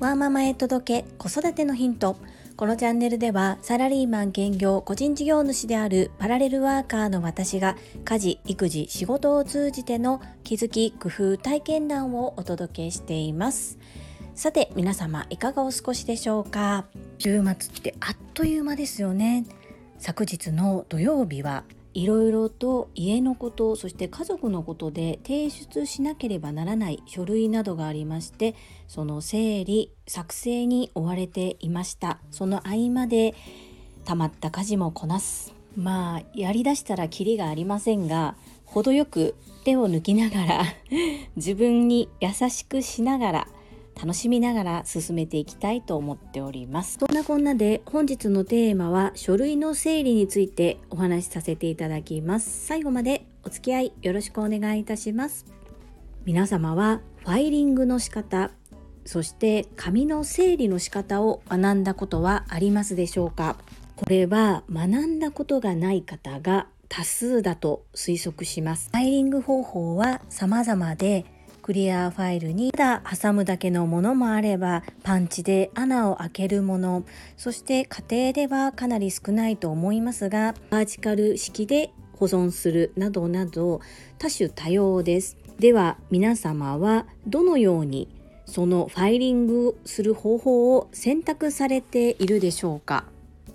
ワーママへ届け子育てのヒント。このチャンネルではサラリーマン兼業個人事業主であるパラレルワーカーの私が家事育児仕事を通じての気づき工夫体験談をお届けしています。さて皆様いかがお過ごしでしょうか？週末ってあっという間ですよね。昨日の土曜日はいろいろと家のことそして家族のことで提出しなければならない書類などがありましてその整理作成に追われていました。その合間でたまった家事もこなす。まあやりだしたらキリがありませんが程よく手を抜きながら 自分に優しくしながら楽しみながら進めていきたいと思っております。そんなこんなで本日のテーマは書類の整理についてお話しさせていただきます。最後までお付き合いよろしくお願いいたします。皆様はファイリングの仕方そして紙の整理の仕方を学んだことはありますでしょうか？これは学んだことがない方が多数だと推測します。ファイリング方法は様々でクリアファイルにただ挟むだけのものもあればパンチで穴を開けるもの。そして家庭ではかなり少ないと思いますがバーチカル式で保存するなどなど多種多様です。では皆様はどのようにそのファイリングする方法を選択されているでしょうか？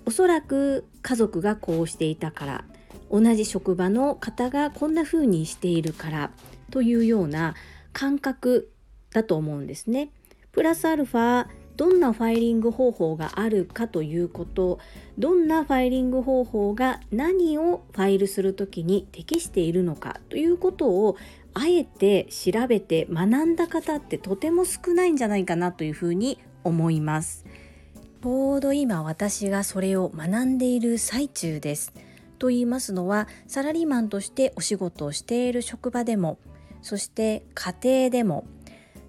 おそらく家族がこうしていたから同じ職場の方がこんな風にしているからというような感覚だと思うんですね。プラスアルファどんなファイリング方法があるかということどんなファイリング方法が何をファイルする時に適しているのかということをあえて調べて学んだ方ってとても少ないんじゃないかなというふうに思います。ちょうど今私がそれを学んでいる最中です。と言いますのはサラリーマンとしてお仕事をしている職場でもそして家庭でも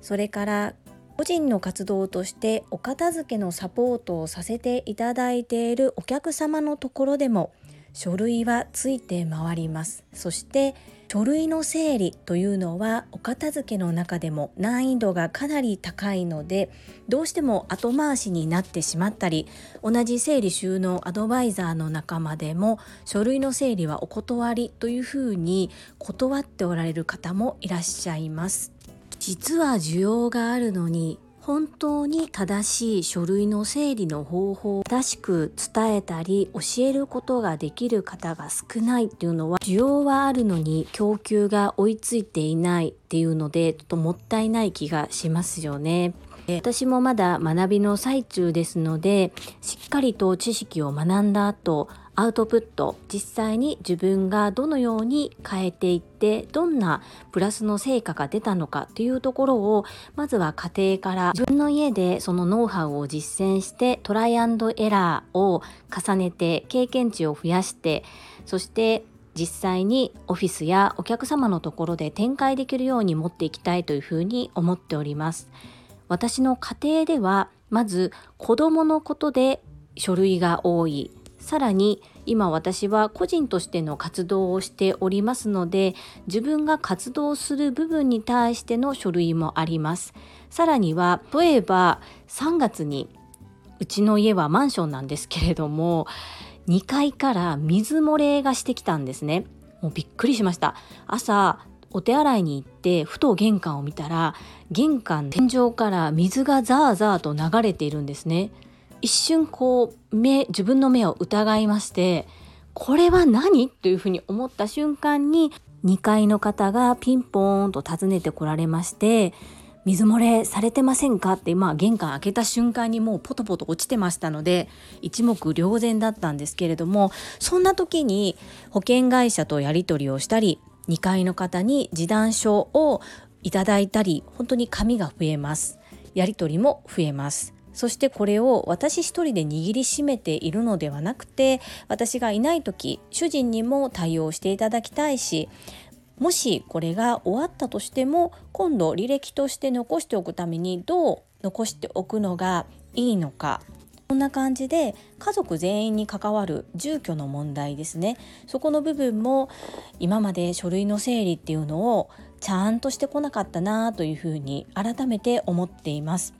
それから個人の活動としてお片付けのサポートをさせていただいているお客様のところでも書類はついて回ります。そして書類の整理というのはお片付けの中でも難易度がかなり高いのでどうしても後回しになってしまったり同じ整理収納アドバイザーの仲間でも書類の整理はお断りというふうに断っておられる方もいらっしゃいます。実は需要があるのに本当に正しい書類の整理の方法を正しく伝えたり教えることができる方が少ないっていうのは需要はあるのに供給が追いついていないっていうのでちょっともったいない気がしますよね。私もまだ学びの最中ですのでしっかりと知識を学んだ後アウトプット実際に自分がどのように変えていってどんなプラスの成果が出たのかというところをまずは家庭から自分の家でそのノウハウを実践してトライアンドエラーを重ねて経験値を増やしてそして実際にオフィスやお客様のところで展開できるように持っていきたいというふうに思っております。私の家庭ではまず子供のことで書類が多い。さらに今私は個人としての活動をしておりますので自分が活動する部分に対しての書類もあります。さらには例えば3月にうちの家はマンションなんですけれども2階から水漏れがしてきたんですね。もうびっくりしました。朝お手洗いに行ってふと玄関を見たら玄関天井から水がザーザーと流れているんですね。一瞬こう目自分の目を疑いましてこれは何？というふうに思った瞬間に2階の方がピンポーンと訪ねてこられまして水漏れされてませんか？ってまあ玄関開けた瞬間にもうポトポト落ちてましたので一目瞭然だったんですけれどもそんな時に保険会社とやり取りをしたり2階の方に示談書をいただいたり本当に紙が増えます。やり取りも増えます。そしてこれを私一人で握りしめているのではなくて私がいない時主人にも対応していただきたいしもしこれが終わったとしても今度履歴として残しておくためにどう残しておくのがいいのか。こんな感じで家族全員に関わる住居の問題ですね。そこの部分も今まで書類の整理っていうのをちゃんとしてこなかったなというふうに改めて思っています。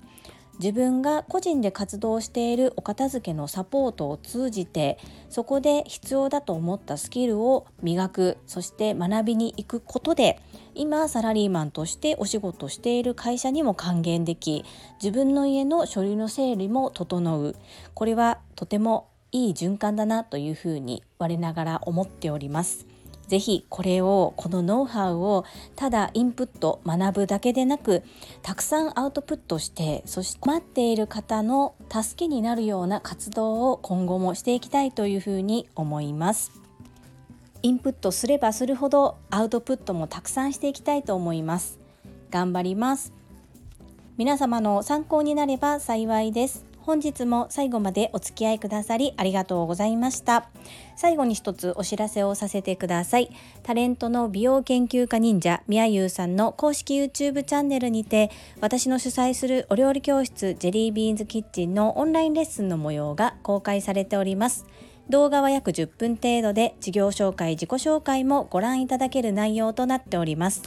自分が個人で活動しているお片付けのサポートを通じてそこで必要だと思ったスキルを磨くそして学びに行くことで今サラリーマンとしてお仕事している会社にも還元でき自分の家の書類の整理も整うこれはとてもいい循環だなというふうに我ながら思っております。ぜひこれをこのノウハウをただインプット学ぶだけでなくたくさんアウトプットしてそして待っている方の助けになるような活動を今後もしていきたいというふうに思います。インプットすればするほどアウトプットもたくさんしていきたいと思います。頑張ります。皆様の参考になれば幸いです。本日も最後までお付き合いくださりありがとうございました。最後に一つお知らせをさせてください。タレントの美容研究家忍者みやゆうさんの公式 YouTube チャンネルにて私の主催するお料理教室ジェリービーンズキッチンのオンラインレッスンの模様が公開されております。動画は約10分程度で事業紹介自己紹介もご覧いただける内容となっております。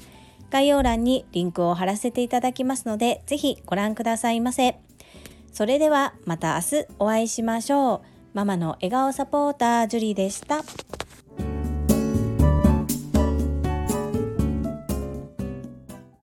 概要欄にリンクを貼らせていただきますのでぜひご覧くださいませ。それではまた明日お会いしましょう。ママの笑顔サポータージュリーでした。